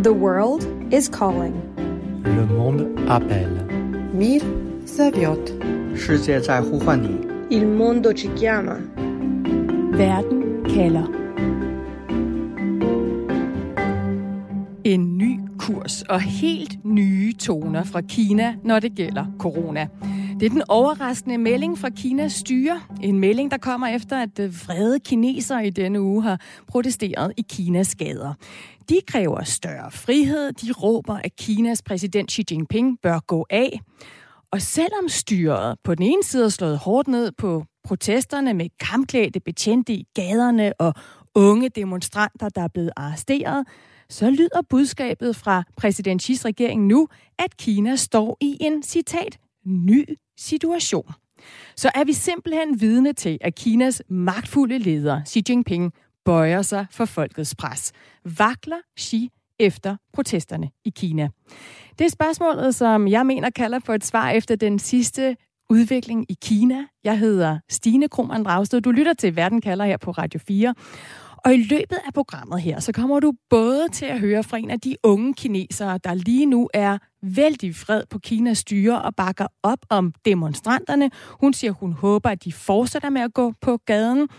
The world is calling. Le monde appelle. Мир зовет. 世界在呼唤你。 Il mondo ci chiama. Verden kalder. En ny kurs og helt nye toner fra Kina, når det gælder corona. Det er den overraskende melding fra Kinas styre. En melding, der kommer efter, at øh, vrede kinesere i denne uge har protesteret i Kinas gader. De kræver større frihed. De råber, at Kinas præsident Xi Jinping bør gå af. Og selvom styret på den ene side har slået hårdt ned på protesterne med kampklædte betjente i gaderne og unge demonstranter, der er blevet arresteret, så lyder budskabet fra præsident Xi's regering nu, at Kina står i en, citat, ny situation. Så er vi simpelthen vidne til, at Kinas magtfulde leder, Xi Jinping, bøjer sig for folkets pres. Vakler Xi efter protesterne i Kina? Det er spørgsmålet, som jeg mener kalder på et svar efter den sidste udvikling i Kina. Jeg hedder Stine Krohmann Dragsted. Du lytter til Verden kalder her på Radio 4. Og i løbet af programmet her, så kommer du både til at høre fra en af de unge kinesere, der lige nu er vældig fred på Kinas styre og bakker op om demonstranterne. Hun siger, hun håber, at de fortsætter med at gå på gaden.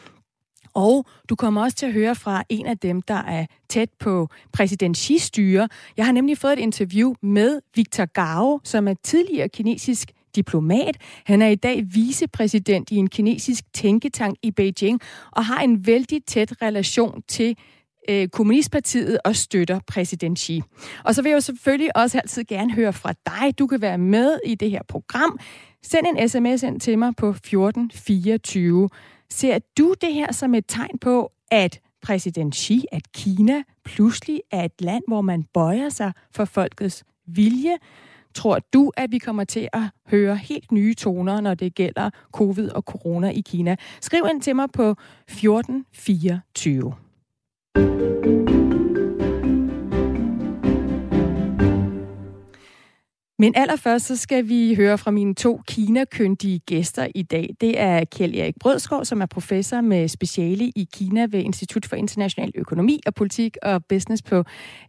Og du kommer også til at høre fra en af dem, der er tæt på præsident Xi's styre. Jeg har nemlig fået et interview med Victor Gao, som er tidligere kinesisk diplomat. Han er i dag vicepræsident i en kinesisk tænketank i Beijing og har en vældig tæt relation til øh, Kommunistpartiet og støtter præsident Xi. Og så vil jeg jo selvfølgelig også altid gerne høre fra dig. Du kan være med i det her program. Send en sms ind til mig på 1424. Ser du det her som et tegn på, at præsident Xi, at Kina pludselig er et land, hvor man bøjer sig for folkets vilje? Tror du, at vi kommer til at høre helt nye toner, når det gælder covid og corona i Kina? Skriv ind til mig på 1424. Men allerførst så skal vi høre fra mine to Kina-kyndige gæster i dag. Det er Kjell Erik Brødskov, som er professor med speciale i Kina ved Institut for International Økonomi og Politik og Business på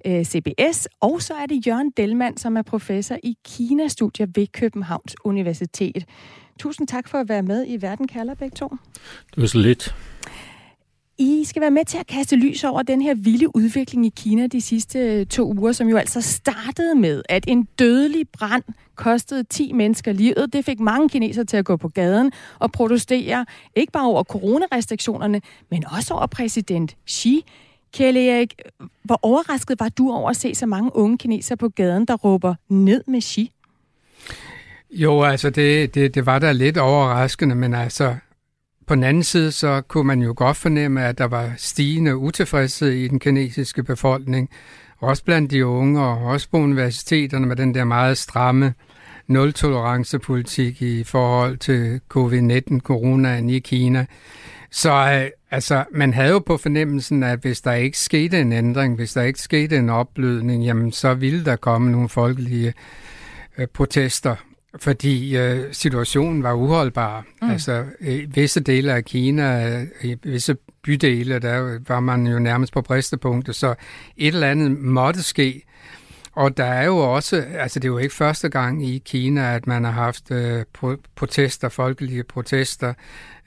øh, CBS. Og så er det Jørgen Delmand, som er professor i Kina-studier ved Københavns Universitet. Tusind tak for at være med i Verden kalder begge to. Det var så lidt. I skal være med til at kaste lys over den her vilde udvikling i Kina de sidste øh, to uger, som jo altså startede med, at en dødelig brand kostede 10 mennesker livet. Det fik mange kinesere til at gå på gaden og protestere, ikke bare over coronarestriktionerne, men også over præsident Xi. Kjell Erik, hvor overrasket var du over at se så mange unge kinesere på gaden, der råber ned med Xi? Jo, altså det, det, det var da lidt overraskende, men altså på den anden side, så kunne man jo godt fornemme, at der var stigende utilfredshed i den kinesiske befolkning, også blandt de unge og også på universiteterne med den der meget stramme nul-tolerance-politik i forhold til covid-19, coronaen i Kina. Så øh, altså, man havde jo på fornemmelsen, at hvis der ikke skete en ændring, hvis der ikke skete en opblødning, jamen så ville der komme nogle folkelige øh, protester fordi øh, situationen var uholdbar. Mm. Altså, i visse dele af Kina, i visse bydele, der var man jo nærmest på bristepunktet, så et eller andet måtte ske. Og der er jo også, altså det er jo ikke første gang i Kina, at man har haft øh, protester, folkelige protester.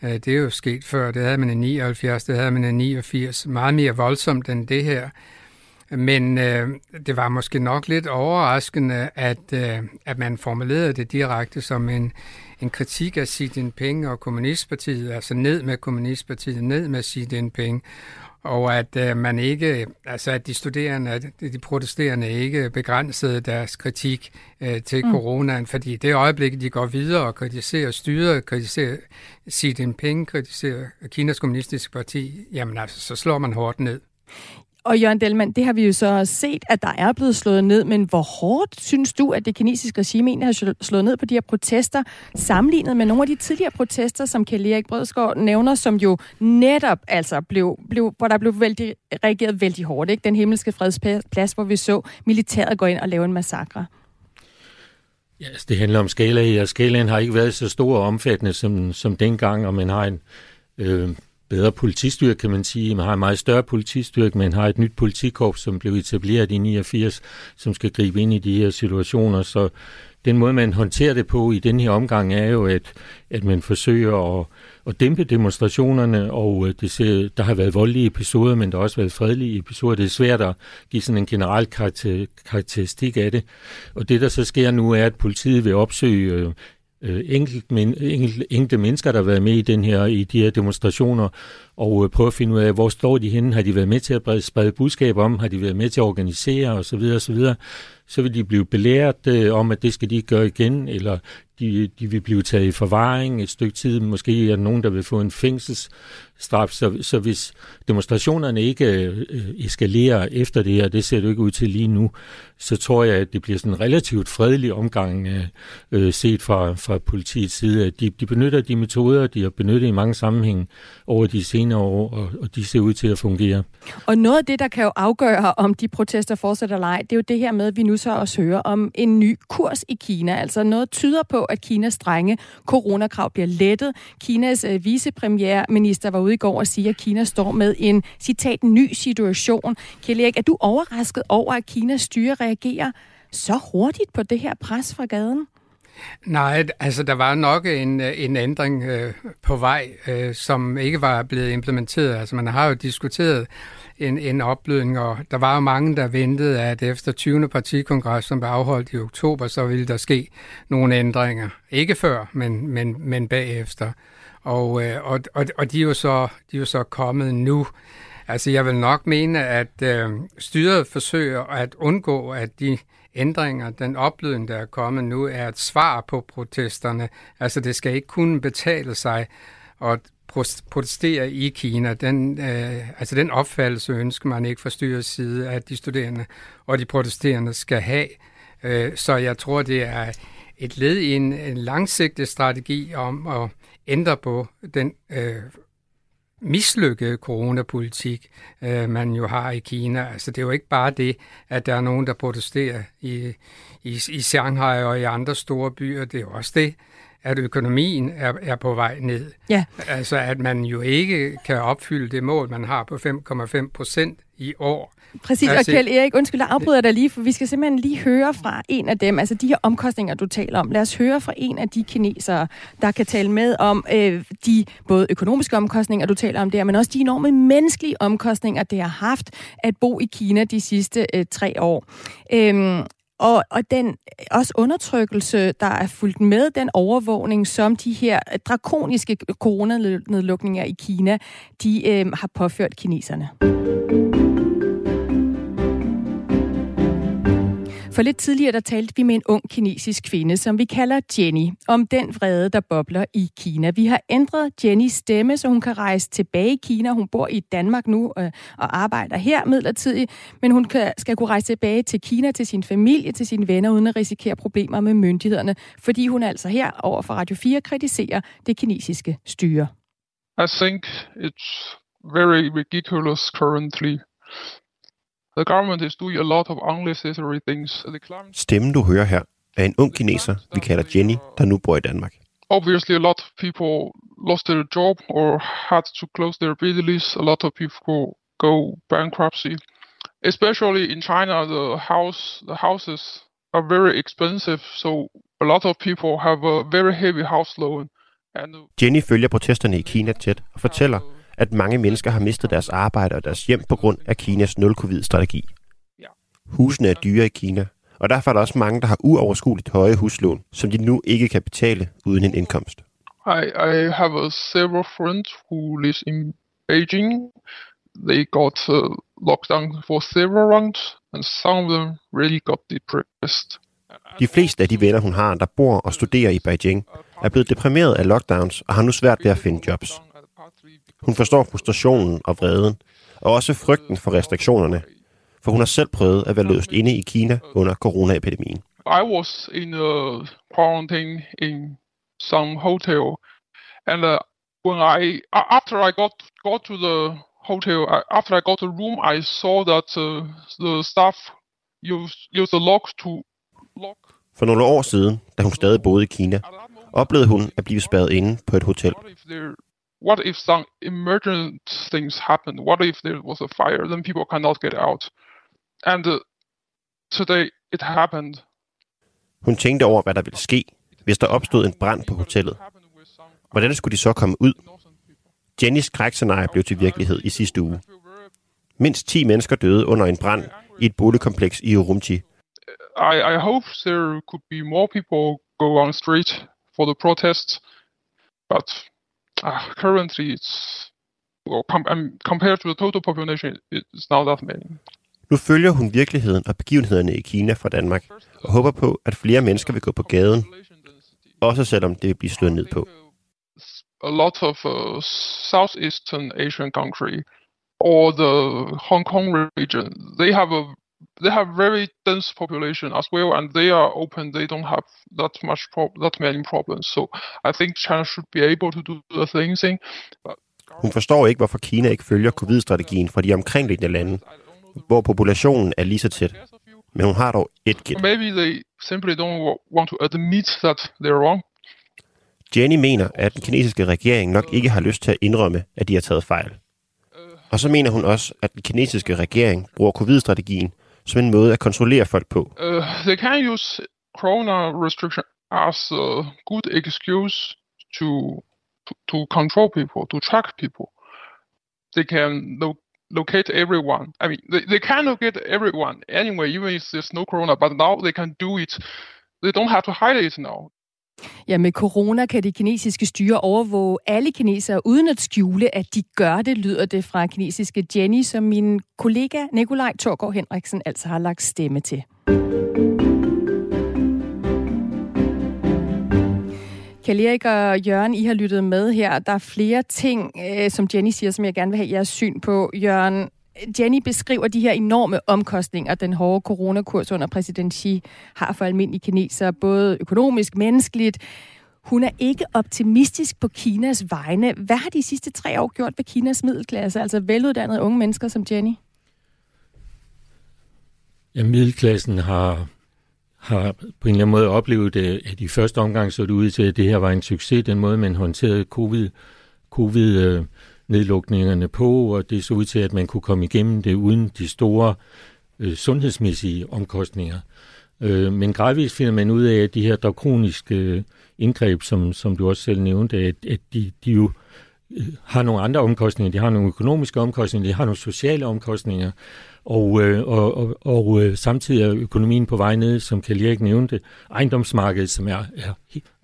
Øh, det er jo sket før, det havde man i 79, det havde man i 89, meget mere voldsomt end det her. Men øh, det var måske nok lidt overraskende, at, øh, at man formulerede det direkte som en, en kritik af Xi Jinping og Kommunistpartiet, altså ned med Kommunistpartiet, ned med Xi Jinping, og at øh, man ikke, altså at de studerende, de protesterende ikke begrænsede deres kritik øh, til mm. coronaen, fordi det øjeblik, de går videre og kritiserer styret, kritiserer Xi Jinping, kritiserer Kinas kommunistiske parti, jamen altså, så slår man hårdt ned. Og Jørgen Delman, det har vi jo så set, at der er blevet slået ned, men hvor hårdt synes du, at det kinesiske regime egentlig har slået ned på de her protester, sammenlignet med nogle af de tidligere protester, som Kjell Erik Brødskov nævner, som jo netop altså blev, blev hvor der blev vældig, reageret vældig hårdt. Ikke? Den himmelske fredsplads, hvor vi så militæret gå ind og lave en massakre. Ja, yes, det handler om skala, og skalaen har ikke været så stor og omfattende som, som dengang, og man har en, øh, bedre politistyrke, kan man sige. Man har en meget større politistyrke, men har et nyt politikorps, som blev etableret i 89, som skal gribe ind i de her situationer. Så den måde, man håndterer det på i den her omgang, er jo, at, at man forsøger at, at dæmpe demonstrationerne, og øh, det ser, der har været voldelige episoder, men der har også været fredelige episoder. Det er svært at give sådan en generel karakter, karakteristik af det. Og det, der så sker nu, er, at politiet vil opsøge øh, øh, enkelt, men, enkelt, enkelte mennesker, der har været med i, den her, i de her demonstrationer, og øh, prøve at finde ud af, hvor står de henne? Har de været med til at sprede budskab om? Har de været med til at organisere osv. osv.? Så videre. så vil de blive belært øh, om, at det skal de ikke gøre igen, eller de, de vil blive taget i forvaring et stykke tid. Måske er der nogen, der vil få en fængsels straf. Så, så hvis demonstrationerne ikke øh, eskalerer efter det her, det ser det ikke ud til lige nu, så tror jeg, at det bliver sådan en relativt fredelig omgang øh, øh, set fra, fra politiets side. De, de benytter de metoder, de har benyttet i mange sammenhænge over de senere år, og, og de ser ud til at fungere. Og noget af det, der kan jo afgøre, om de protester fortsætter eller ej, det er jo det her med, at vi nu så også hører om en ny kurs i Kina. Altså noget tyder på, at Kinas strenge coronakrav bliver lettet. Kinas øh, vicepremierminister var ude i går og sige, at Kina står med en, citat, ny situation. Kjell Erik, er du overrasket over, at Kinas styre reagerer så hurtigt på det her pres fra gaden? Nej, altså der var nok en, øh, en ændring øh, på vej, øh, som ikke var blevet implementeret. Altså man har jo diskuteret en, en opblødning, og der var jo mange, der ventede, at efter 20. partikongres, som blev afholdt i oktober, så ville der ske nogle ændringer. Ikke før, men, men, men bagefter. Og, øh, og, og, og de, er jo så, de er jo så kommet nu. Altså jeg vil nok mene, at øh, styret forsøger at undgå, at de ændringer, den oplydning, der er kommet nu, er et svar på protesterne. Altså det skal ikke kunne betale sig at protestere i Kina. Den, øh, altså den opfattelse ønsker man ikke fra styrets side, at de studerende og de protesterende skal have. Øh, så jeg tror, det er et led i en, en langsigtet strategi om at ændre på den øh, mislykkede coronapolitik, øh, man jo har i Kina. Altså det er jo ikke bare det, at der er nogen, der protesterer i, i, i Shanghai og i andre store byer. Det er jo også det, at økonomien er, er på vej ned. Ja. Altså at man jo ikke kan opfylde det mål, man har på 5,5 procent i år. Præcis, og Kjell Erik, undskyld, jeg afbryder dig lige, for vi skal simpelthen lige høre fra en af dem, altså de her omkostninger, du taler om. Lad os høre fra en af de kinesere, der kan tale med om øh, de både økonomiske omkostninger, du taler om der, men også de enorme menneskelige omkostninger, det har haft at bo i Kina de sidste øh, tre år. Øhm, og, og den også undertrykkelse, der er fulgt med den overvågning, som de her drakoniske coronanedlukninger i Kina, de øh, har påført kineserne. For lidt tidligere, der talte vi med en ung kinesisk kvinde, som vi kalder Jenny, om den vrede, der bobler i Kina. Vi har ændret Jennys stemme, så hun kan rejse tilbage i Kina. Hun bor i Danmark nu øh, og arbejder her midlertidigt, men hun kan, skal kunne rejse tilbage til Kina, til sin familie, til sine venner, uden at risikere problemer med myndighederne, fordi hun altså her over for Radio 4 kritiserer det kinesiske styre. I think it's very ridiculous currently The government is doing a lot of unnecessary things. Stemmen, du hører her, er en ung kineser, vi kalder Jenny, der nu bor i Danmark. Obviously, a lot of people lost their job or had to close their business. A lot of people go bankruptcy. Especially in China, the house, the houses are very expensive, so a lot of people have a very heavy house loan. And Jenny følger protesterne i Kina tæt og fortæller, at mange mennesker har mistet deres arbejde og deres hjem på grund af Kinas nul-covid-strategi. Husene er dyre i Kina, og derfor er der også mange, der har uoverskueligt høje huslån, som de nu ikke kan betale uden en indkomst. I, I have a several friends who live in Beijing. They got uh, locked down for several rounds, and some of them really got depressed. De fleste af de venner, hun har, der bor og studerer i Beijing, er blevet deprimeret af lockdowns og har nu svært ved at finde jobs. Hun forstår frustrationen og vreden, og også frygten for restriktionerne, for hun har selv prøvet at være løst inde i Kina under coronaepidemien. I was in a quarantine in some hotel, and uh, when I after I got got to the hotel, after I got the room, I saw that uh, the staff used used the lock to lock. For nogle år siden, da hun stadig boede i Kina, oplevede hun at blive spærret inde på et hotel. What if some emergent things happen? What if there was a fire? Then people cannot get out. And uh, today it happened. Hun tænkte over, hvad der ville ske, hvis der opstod en brand på hotellet. Hvordan skulle de så komme ud? Jennys skrækscenarie blev til virkelighed i sidste uge. Mindst 10 mennesker døde under en brand i et boligkompleks i Urumqi. I, I hope there could be more people go on street for the protests, but uh, currently it's well, com- um, compared to the total population, it's not that many. Nu følger hun virkeligheden og begivenhederne i Kina fra Danmark og håber på, at flere mennesker vil gå på gaden, også selvom det vil blive slået ned på. A lot of uh, Southeastern Asian country or the Hong Kong region, they have a they have very dense population as well, and they are open. They don't have that much pro- that many problems. So I think China should be able to do the same thing. But Hun forstår ikke, hvorfor Kina ikke følger covid-strategien fra de omkringliggende lande, hvor populationen er lige så tæt. Men hun har dog et gæt. maybe they simply don't wa- want to admit that they're wrong. Jenny mener, at den kinesiske regering nok ikke har lyst til at indrømme, at de har taget fejl. Og så mener hun også, at den kinesiske regering bruger covid-strategien som en måde at kontrollere folk på. Uh, they can use corona restriction as a good excuse to to, control people, to track people. They can lo- locate everyone. I mean, they, they can locate everyone anyway, even if there's no corona. But now they can do it. They don't have to hide it now. Ja, med corona kan det kinesiske styre overvåge alle kinesere uden at skjule, at de gør det, lyder det fra kinesiske Jenny, som min kollega Nikolaj Torgård Henriksen altså har lagt stemme til. Kjell Erik og Jørgen, I har lyttet med her. Der er flere ting, øh, som Jenny siger, som jeg gerne vil have jeres syn på. Jørgen, Jenny beskriver de her enorme omkostninger, den hårde coronakurs under præsident Xi har for almindelige kinesere, både økonomisk, menneskeligt. Hun er ikke optimistisk på Kinas vegne. Hvad har de sidste tre år gjort ved Kinas middelklasse, altså veluddannede unge mennesker som Jenny? Ja, middelklassen har, har på en eller anden måde oplevet, øh, at i første omgang så det ud til, at det her var en succes, den måde, man håndterede covid, covid øh, nedlukningerne på, og det så ud til, at man kunne komme igennem det uden de store øh, sundhedsmæssige omkostninger. Øh, men gradvist finder man ud af, at de her drakoniske øh, indgreb, som, som du også selv nævnte, at, at de, de jo øh, har nogle andre omkostninger. De har nogle økonomiske omkostninger, de har nogle sociale omkostninger, og, øh, og, og, og øh, samtidig er økonomien på vej ned, som kan Erik nævnte, ejendomsmarkedet, som er, er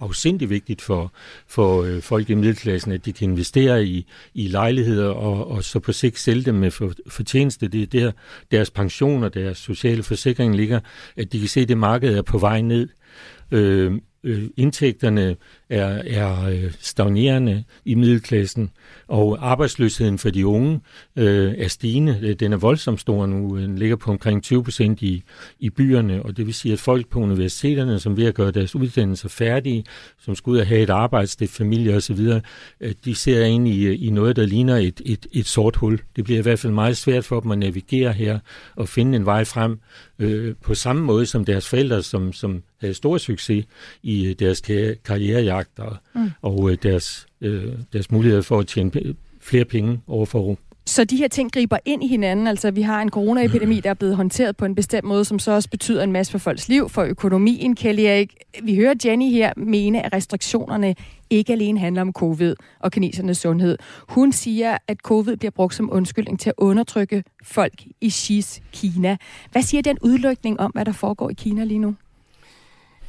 afsindig vigtigt for, for øh, folk i middelklassen, at de kan investere i, i lejligheder og, og så på sigt sælge dem med for, fortjeneste. Det er der, deres pension og deres sociale forsikring ligger, at de kan se, at det marked er på vej ned. Øh, øh, indtægterne er, er øh, stagnerende i middelklassen, og arbejdsløsheden for de unge øh, er stigende. Øh, den er voldsomt stor nu. Den ligger på omkring 20 procent i, i byerne, og det vil sige, at folk på universiteterne, som ved at gøre deres uddannelser færdige, som skal ud og have et arbejdssted, familie osv., øh, de ser ind i, i noget, der ligner et, et, et sort hul. Det bliver i hvert fald meget svært for dem at navigere her og finde en vej frem øh, på samme måde som deres forældre, som, som havde stor succes i deres karrierejagt og, mm. og øh, deres, øh, deres mulighed for at tjene flere penge overfor så de her ting griber ind i hinanden. Altså, vi har en coronaepidemi, der er blevet håndteret på en bestemt måde, som så også betyder en masse for folks liv, for økonomien. Kelly Erik, vi hører Jenny her mene, at restriktionerne ikke alene handler om covid og kinesernes sundhed. Hun siger, at covid bliver brugt som undskyldning til at undertrykke folk i Xis Kina. Hvad siger den udlykning om, hvad der foregår i Kina lige nu?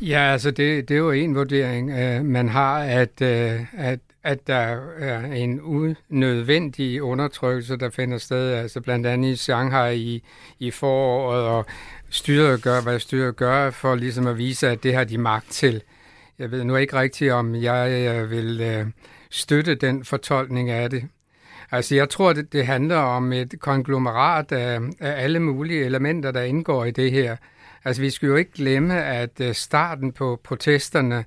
Ja, altså det, det er jo en vurdering, øh, man har, at, øh, at, at der er en unødvendig undertrykkelse, der finder sted, altså blandt andet i Shanghai i, i foråret, og styret gør, hvad styret gør, for ligesom at vise, at det har de magt til. Jeg ved nu ikke rigtigt, om jeg øh, vil øh, støtte den fortolkning af det. Altså jeg tror, det, det handler om et konglomerat af, af alle mulige elementer, der indgår i det her. Altså, vi skal jo ikke glemme, at øh, starten på protesterne,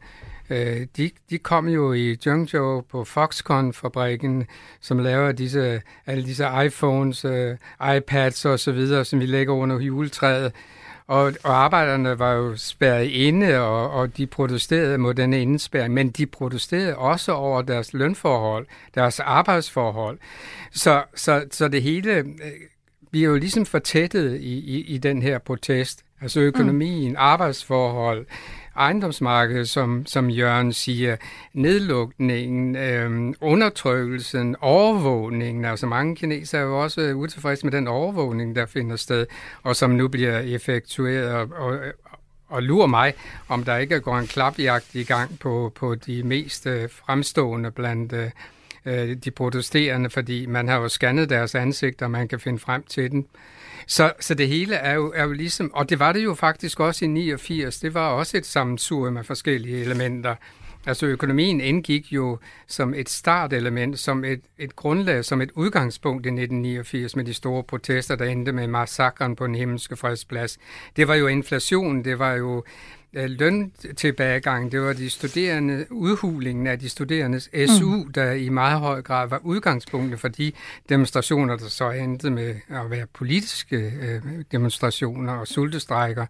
øh, de, de kom jo i Zhengzhou på Foxconn-fabrikken, som laver disse, alle disse iPhones, øh, iPads og så videre, som vi lægger under juletræet. og, og arbejderne var jo spærret inde, og, og de protesterede mod den indespærring, men de protesterede også over deres lønforhold, deres arbejdsforhold. Så, så, så det hele, øh, vi er jo ligesom fortættet i, i, i den her protest. Altså økonomien, mm. arbejdsforhold, ejendomsmarkedet, som, som Jørgen siger, nedlukningen, øh, undertrykkelsen, overvågningen. Altså mange kinesere er jo også øh, utilfredse med den overvågning, der finder sted, og som nu bliver effektueret. Og, og, og lurer mig, om der ikke går en klapjagt i gang på, på de mest øh, fremstående blandt øh, øh de protesterende, fordi man har jo scannet deres ansigter, og man kan finde frem til den. Så, så det hele er jo, er jo ligesom, og det var det jo faktisk også i 89, det var også et sammensur med forskellige elementer. Altså økonomien indgik jo som et startelement, som et, et grundlag, som et udgangspunkt i 1989 med de store protester, der endte med massakren på den himmelske fredsplads. Det var jo inflation, det var jo løntilbagegang, det var de studerende, udhulingen af de studerendes SU, mm. der i meget høj grad var udgangspunktet for de demonstrationer, der så endte med at være politiske øh, demonstrationer og sultestrækker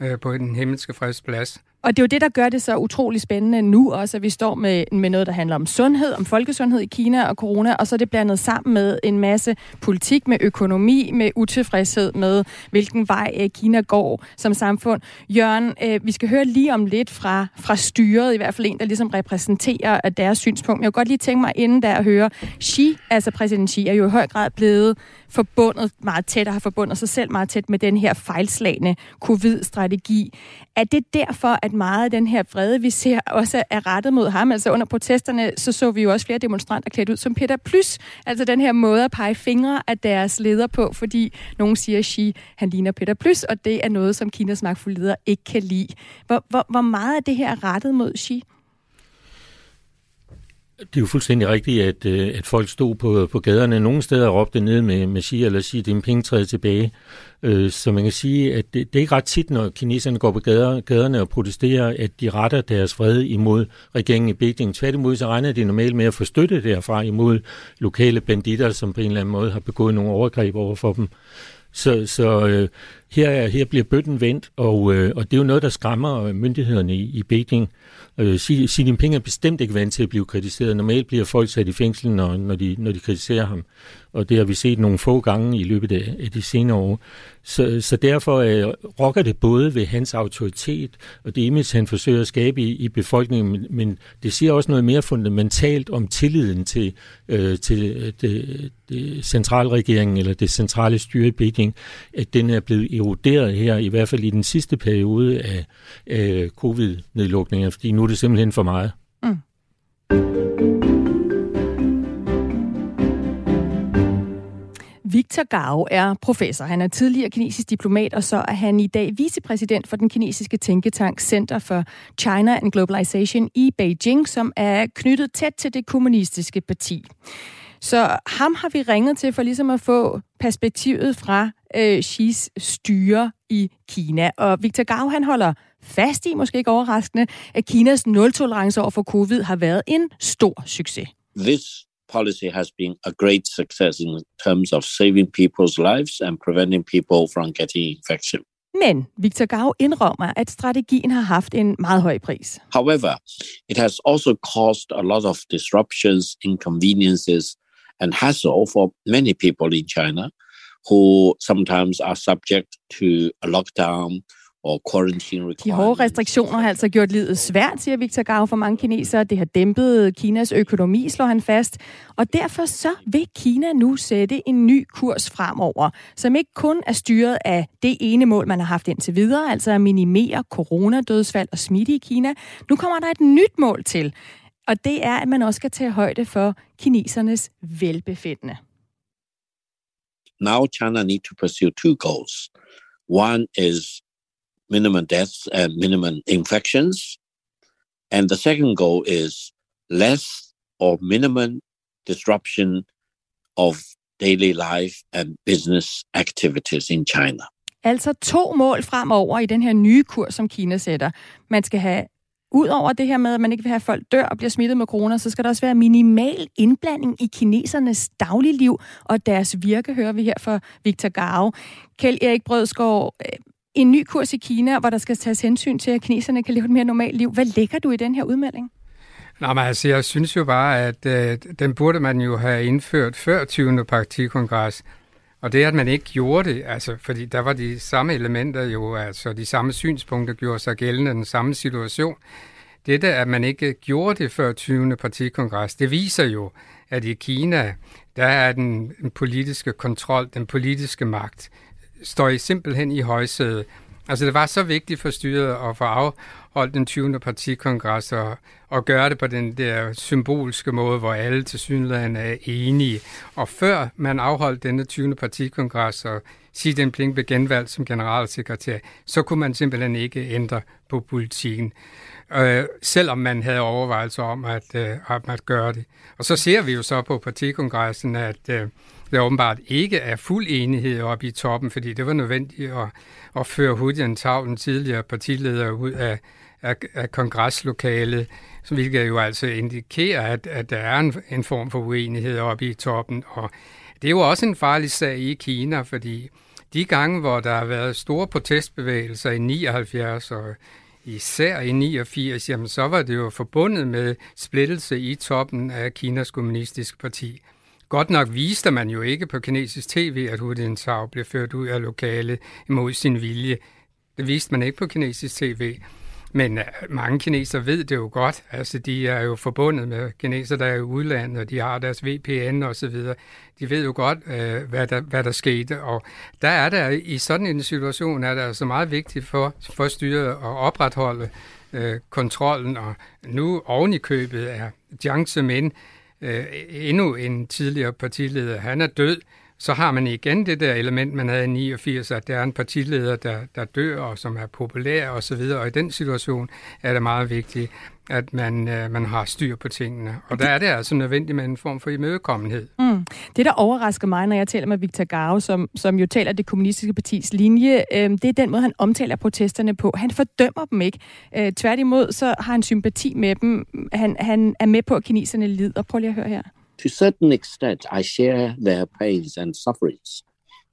øh, på den himmelske fredsplads. Og det er jo det, der gør det så utrolig spændende nu også, at vi står med, med noget, der handler om sundhed, om folkesundhed i Kina og corona, og så er det blandet sammen med en masse politik, med økonomi, med utilfredshed med, hvilken vej øh, Kina går som samfund. Jørgen, øh, vi skal høre lige om lidt fra, fra styret, i hvert fald en, der ligesom repræsenterer øh, deres synspunkt. Jeg kunne godt lige tænke mig inden der at høre, Xi, altså præsident Xi, er jo i høj grad blevet forbundet meget tæt og har forbundet sig selv meget tæt med den her fejlslagende covid-strategi. Er det derfor, at meget af den her vrede, vi ser, også er rettet mod ham? Altså under protesterne, så så vi jo også flere demonstranter klædt ud som Peter Plus. Altså den her måde at pege fingre af deres leder på, fordi nogen siger, at Xi, han ligner Peter Plus, og det er noget, som Kinas magtfulde leder ikke kan lide. Hvor, hvor, hvor meget af det her er rettet mod Xi? Det er jo fuldstændig rigtigt, at, øh, at folk stod på, på gaderne. Nogle steder råbte ned med, med Xi eller Xi Jinping tilbage. Øh, så man kan sige, at det, det er ikke ret tit, når kineserne går på gader, gaderne og protesterer, at de retter deres fred imod regeringen i Beijing. Tværtimod så regner de normalt med at få støtte derfra imod lokale banditter, som på en eller anden måde har begået nogle overgreb over for dem. Så, så øh, her, her bliver bøtten vendt, og, øh, og det er jo noget, der skræmmer øh, myndighederne i, i Beijing. Øh, Xi, Xi Jinping er bestemt ikke vant til at blive kritiseret. Normalt bliver folk sat i fængsel, når, når, de, når de kritiserer ham. Og det har vi set nogle få gange i løbet af, de senere år. Så, så derfor øh, rokker det både ved hans autoritet og det image, han forsøger at skabe i, i befolkningen, men, men det siger også noget mere fundamentalt om tilliden til, øh, til øh, det, det centralregeringen eller det centrale styre i Beijing, at den er blevet eroderet her, i hvert fald i den sidste periode af, af covid-nedlukningen, fordi nu er det simpelthen for meget. Mm. Victor Gao er professor. Han er tidligere kinesisk diplomat, og så er han i dag vicepræsident for den kinesiske tænketank Center for China and Globalization i Beijing, som er knyttet tæt til det kommunistiske parti. Så ham har vi ringet til for ligesom at få perspektivet fra øh, Xi's styre i Kina. Og Victor Gao, han holder fast i, måske ikke overraskende, at Kinas nul-tolerance over for covid har været en stor succes. This policy has been a great success in terms of saving people's lives and preventing people from getting infection. Men Victor Gao indrømmer, at strategien har haft en meget høj pris. However, it has also caused a lot of disruptions, inconveniences, and hassle for many people in China who sometimes are subject to a lockdown og quarantine De hårde restriktioner har altså gjort livet svært, siger Victor Gao for mange kinesere. Det har dæmpet Kinas økonomi, slår han fast. Og derfor så vil Kina nu sætte en ny kurs fremover, som ikke kun er styret af det ene mål, man har haft indtil videre, altså at minimere coronadødsfald og smitte i Kina. Nu kommer der et nyt mål til, og det er, at man også skal tage højde for kinesernes velbefindende. Now China need to pursue two goals. One is minimum deaths and minimum infections. And the second goal is less or minimum disruption of daily life and business activities in China. Altså to mål fremover i den her nye kurs, som Kina sætter. Man skal have Udover det her med, at man ikke vil have, at folk dør og bliver smittet med corona, så skal der også være minimal indblanding i kinesernes dagligliv og deres virke, hører vi her fra Victor Gao. Kjell Erik Brødskov, en ny kurs i Kina, hvor der skal tages hensyn til, at kineserne kan leve et mere normalt liv. Hvad lægger du i den her udmelding? Nå, men altså, jeg synes jo bare, at øh, den burde man jo have indført før 20. partikongres. Og det, at man ikke gjorde det, altså, fordi der var de samme elementer jo, altså de samme synspunkter gjorde sig gældende, den samme situation. Det der, at man ikke gjorde det før 20. partikongres, det viser jo, at i Kina, der er den, den politiske kontrol, den politiske magt, står i simpelthen i højsædet. Altså det var så vigtigt for styret at få afholdt den 20. partikongres og, og gøre det på den der symbolske måde, hvor alle til synligheden er enige. Og før man afholdt denne 20. partikongres og Xi Jinping blev genvalgt som generalsekretær, så kunne man simpelthen ikke ændre på politikken. Øh, selvom man havde overvejelser om at, øh, at gøre det. Og så ser vi jo så på partikongressen, at øh, der åbenbart ikke er fuld enighed oppe i toppen, fordi det var nødvendigt at, at føre Hudian Tavlen den tidligere partileder, ud af, af, af kongreslokalet, hvilket jo altså indikerer, at, at der er en, en form for uenighed oppe i toppen. Og det er jo også en farlig sag i Kina, fordi de gange, hvor der har været store protestbevægelser i 79 og især i 89, jamen så var det jo forbundet med splittelse i toppen af Kinas kommunistiske parti. Godt nok viste man jo ikke på kinesisk tv, at Hu Jintao blev ført ud af lokalet imod sin vilje. Det viste man ikke på kinesisk tv. Men øh, mange kineser ved det jo godt. Altså, de er jo forbundet med kineser, der er i udlandet, og de har deres VPN og så videre. De ved jo godt, øh, hvad, der, hvad der skete. Og der er der i sådan en situation, er det altså meget vigtigt for, for styret at opretholde øh, kontrollen. Og nu oven i købet er Jiang Zemin, øh, endnu en tidligere partileder, han er død, så har man igen det der element, man havde i 89, at der er en partileder, der, der dør, og som er populær og så videre. Og i den situation er det meget vigtigt, at man, øh, man har styr på tingene. Og der er det altså nødvendigt med en form for imødekommenhed. Mm. Det, der overrasker mig, når jeg taler med Victor Gao, som, som jo taler det kommunistiske partis linje, øh, det er den måde, han omtaler protesterne på. Han fordømmer dem ikke. Øh, tværtimod, så har han sympati med dem. Han, han er med på, at kineserne lider. Prøv lige at høre her. To a certain extent, I share their pains and sufferings.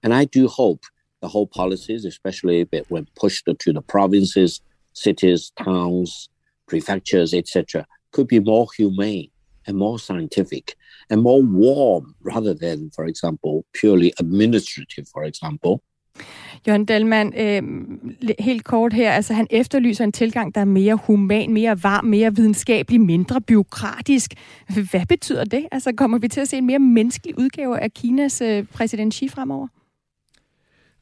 And I do hope the whole policies, especially when pushed to the provinces, cities, towns, prefectures, etc., could be more humane and more scientific and more warm rather than, for example, purely administrative, for example. Jørgen Dahlmann, øh, helt kort her, altså han efterlyser en tilgang, der er mere human, mere varm, mere videnskabelig, mindre byråkratisk. Hvad betyder det? Altså kommer vi til at se en mere menneskelig udgave af Kinas øh, præsident Xi fremover?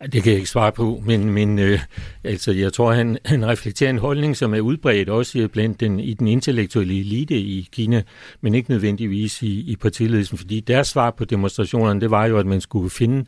Det kan jeg ikke svare på, men, men øh, altså, jeg tror, han, han reflekterer en holdning, som er udbredt også blandt den, i den intellektuelle elite i Kina, men ikke nødvendigvis i, i partiledelsen, fordi deres svar på demonstrationerne, det var jo, at man skulle finde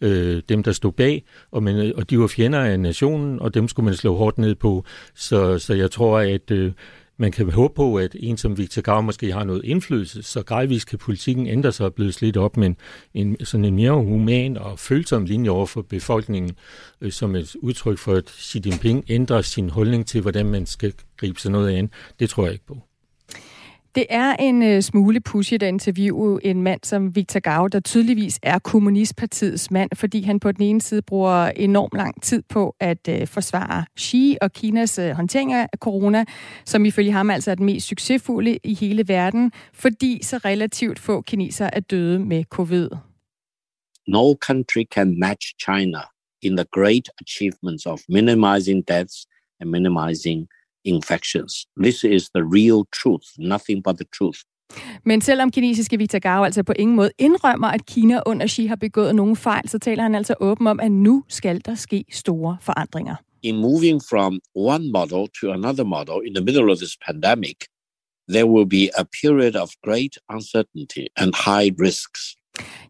øh, dem, der stod bag, og, man, og de var fjender af nationen, og dem skulle man slå hårdt ned på. Så, så jeg tror, at øh, man kan håbe på, at en som Victor Gav måske har noget indflydelse, så gradvist kan politikken ændre sig og blive lidt op, men en, sådan en mere human og følsom linje over for befolkningen, øh, som et udtryk for, at Xi Jinping ændrer sin holdning til, hvordan man skal gribe sig noget an, det tror jeg ikke på. Det er en øh, smule pushy at interviewe en mand som Victor Gau, der tydeligvis er Kommunistpartiets mand, fordi han på den ene side bruger enormt lang tid på at øh, forsvare Xi og Kinas øh, håndtering af corona, som ifølge ham altså er den mest succesfulde i hele verden, fordi så relativt få kineser er døde med covid. No country can match China in the great achievements of minimizing deaths and minimizing infections. This is the real truth, nothing but the truth. Men selvom kinesiske Victor Gao altså på ingen måde indrømmer, at Kina under Xi har begået nogen fejl, så taler han altså åben om, at nu skal der ske store forandringer. In moving from one model to another model in the middle of this pandemic, there will be a period of great uncertainty and high risks.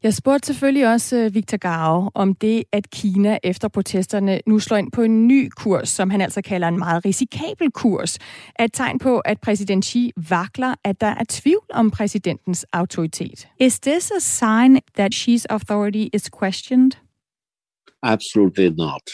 Jeg spurgte selvfølgelig også øh, Victor Gao om det, at Kina efter protesterne nu slår ind på en ny kurs, som han altså kalder en meget risikabel kurs, er et tegn på, at præsident Xi vakler, at der er tvivl om præsidentens autoritet. Is this a sign that Xi's authority is questioned? Absolutely not.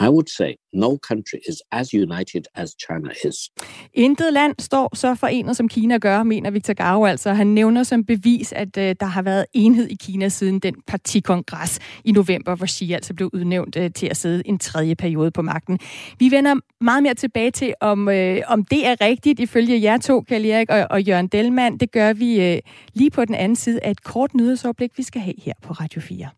I would say no country is as united as China is. Intet land står så forenet som Kina gør, mener Victor Garo altså. Han nævner som bevis, at uh, der har været enhed i Kina siden den partikongres i november, hvor Xi altså blev udnævnt uh, til at sidde en tredje periode på magten. Vi vender meget mere tilbage til, om, uh, om det er rigtigt ifølge jer to, Kjell Erik og, og Jørgen Delmand. Det gør vi uh, lige på den anden side af et kort nyhedsoverblik, vi skal have her på Radio 4.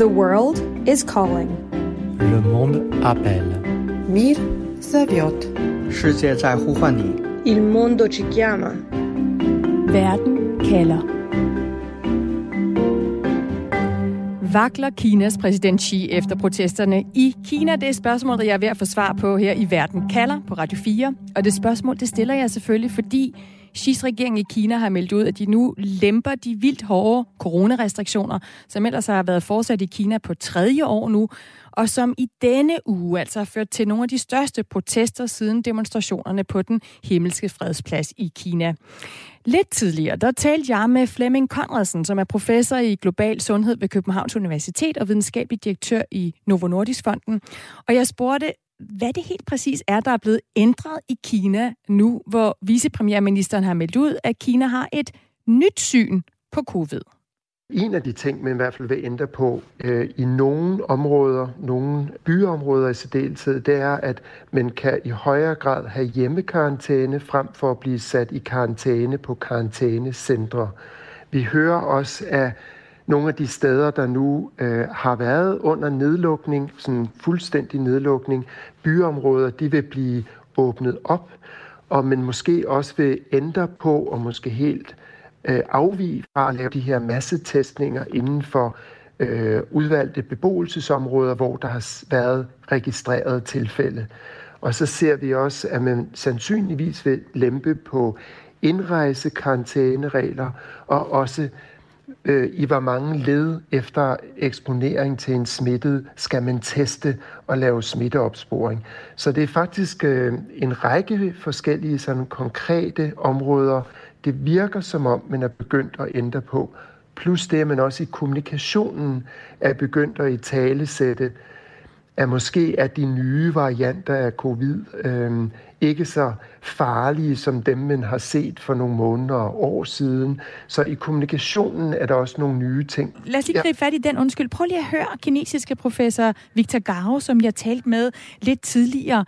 The world is calling. Le monde appelle. Mir zaviot. 世界在呼唤你。Il mondo ci chiama. Verden kalder. Vakler Kinas præsident Xi efter protesterne i Kina? Det er spørgsmålet, jeg er ved at få svar på her i Verden kalder på Radio 4. Og det spørgsmål, det stiller jeg selvfølgelig, fordi Xi's regering i Kina har meldt ud, at de nu lemper de vildt hårde coronarestriktioner, som ellers har været fortsat i Kina på tredje år nu, og som i denne uge altså har ført til nogle af de største protester siden demonstrationerne på den himmelske fredsplads i Kina. Lidt tidligere, der talte jeg med Flemming Conradsen, som er professor i global sundhed ved Københavns Universitet og videnskabelig direktør i Novo Nordisk Fonden. Og jeg spurgte, hvad det helt præcis er, der er blevet ændret i Kina nu, hvor vicepremierministeren har meldt ud, at Kina har et nyt syn på covid. En af de ting, man i hvert fald vil ændre på øh, i nogle områder, nogle byområder i særdeleshed, det er, at man kan i højere grad have hjemmekarantæne frem for at blive sat i karantæne på karantænecentre. Vi hører også af nogle af de steder, der nu øh, har været under nedlukning, sådan fuldstændig nedlukning, byområder, de vil blive åbnet op, og man måske også vil ændre på, og måske helt øh, afvige fra at lave de her massetestninger inden for øh, udvalgte beboelsesområder, hvor der har været registreret tilfælde. Og så ser vi også, at man sandsynligvis vil lempe på indrejsekarantæneregler og også øh, i hvor mange led efter eksponering til en smittet skal man teste og lave smitteopsporing. Så det er faktisk øh, en række forskellige sådan konkrete områder, det virker som om, man er begyndt at ændre på. Plus det, at man også i kommunikationen er begyndt at i talesætte, at måske er de nye varianter af covid øh, ikke så farlige som dem, man har set for nogle måneder og år siden. Så i kommunikationen er der også nogle nye ting. Lad os lige gribe fat i den undskyld. Prøv lige at høre kinesiske professor Victor Gao, som jeg talte med lidt tidligere,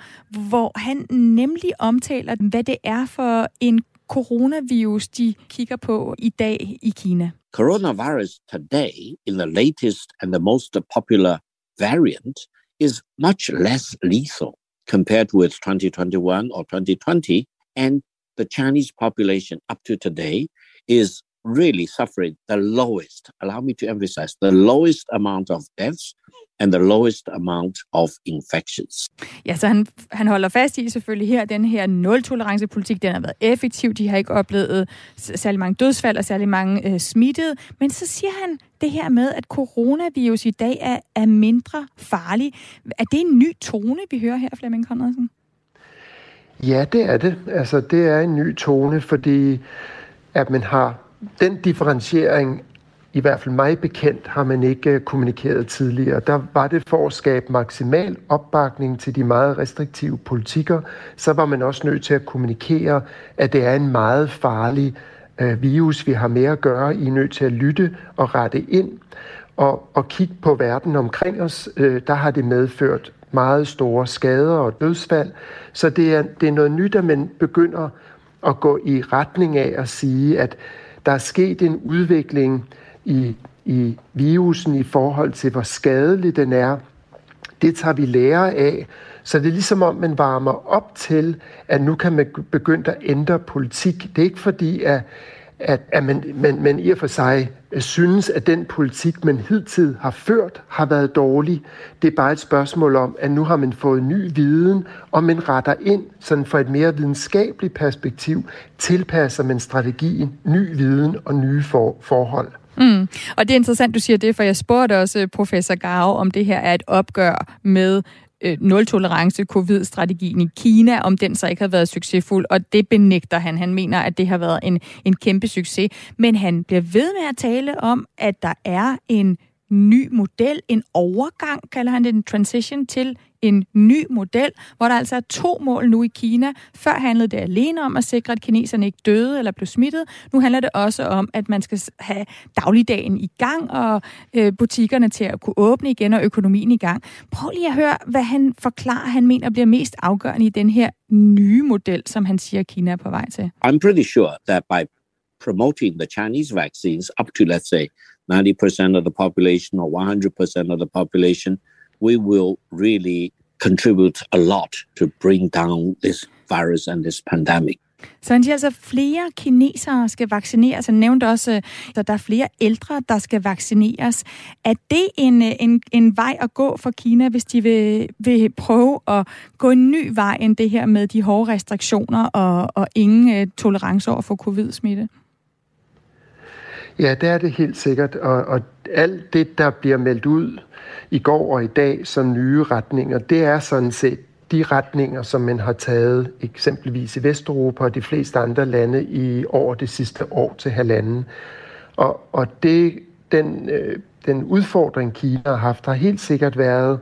hvor han nemlig omtaler, hvad det er for en coronavirus, de kigger på i dag i Kina? Coronavirus today, in the latest and the most popular variant, is much less lethal compared with 2021 or 2020. And the Chinese population up to today is really suffering the lowest, allow me to emphasize, the lowest amount of deaths and the lowest amount of infections. Ja, så han, han holder fast i selvfølgelig her, den her nul-tolerance-politik, den har været effektiv. De har ikke oplevet særlig mange dødsfald og særlig mange øh, smittede. Men så siger han det her med, at coronavirus i dag er, er mindre farlig. Er det en ny tone, vi hører her, Flemming Conradsen? Ja, det er det. Altså, det er en ny tone, fordi at man har den differentiering i hvert fald mig bekendt, har man ikke øh, kommunikeret tidligere. Der var det for at skabe maksimal opbakning til de meget restriktive politikker, så var man også nødt til at kommunikere, at det er en meget farlig øh, virus, vi har med at gøre. I er nødt til at lytte og rette ind og, og kigge på verden omkring os. Øh, der har det medført meget store skader og dødsfald. Så det er, det er noget nyt, at man begynder at gå i retning af at sige, at der er sket en udvikling, i, i virusen i forhold til, hvor skadelig den er. Det tager vi lære af. Så det er ligesom om, man varmer op til, at nu kan man begynde at ændre politik. Det er ikke fordi, at, at, at man, man, man i og for sig øh, synes, at den politik, man hidtil har ført, har været dårlig. Det er bare et spørgsmål om, at nu har man fået ny viden, og man retter ind sådan for et mere videnskabeligt perspektiv, tilpasser man strategien, ny viden og nye for, forhold. Mm. Og det er interessant, du siger det, for jeg spurgte også øh, professor Gave, om det her er et opgør med øh, nul-tolerance covid-strategien i Kina, om den så ikke har været succesfuld, og det benægter han. Han mener, at det har været en, en kæmpe succes. Men han bliver ved med at tale om, at der er en ny model, en overgang, kalder han det, en transition til en ny model, hvor der altså er to mål nu i Kina. Før handlede det alene om at sikre, at kineserne ikke døde eller blev smittet. Nu handler det også om, at man skal have dagligdagen i gang, og øh, butikkerne til at kunne åbne igen, og økonomien i gang. Prøv lige at høre, hvad han forklarer, han mener bliver mest afgørende i den her nye model, som han siger, Kina er på vej til. I'm pretty sure that by promoting the Chinese vaccines up to, let's say, 90% of the population or 100% of the population, we will really contribute a lot to bring down this virus and this pandemic. Så han siger altså, at flere kinesere skal vaccineres. Han nævnte også, øh, at der er flere ældre, der skal vaccineres. Er det en, øh, en, en vej at gå for Kina, hvis de vil, vil prøve at gå en ny vej end det her med de hårde restriktioner og, og ingen uh, tolerance over for covid-smitte? Ja, det er det helt sikkert, og, og alt det, der bliver meldt ud i går og i dag som nye retninger, det er sådan set de retninger, som man har taget eksempelvis i Vesteuropa og de fleste andre lande i over det sidste år til halvanden. Og, og det, den, øh, den udfordring, Kina har haft, har helt sikkert været,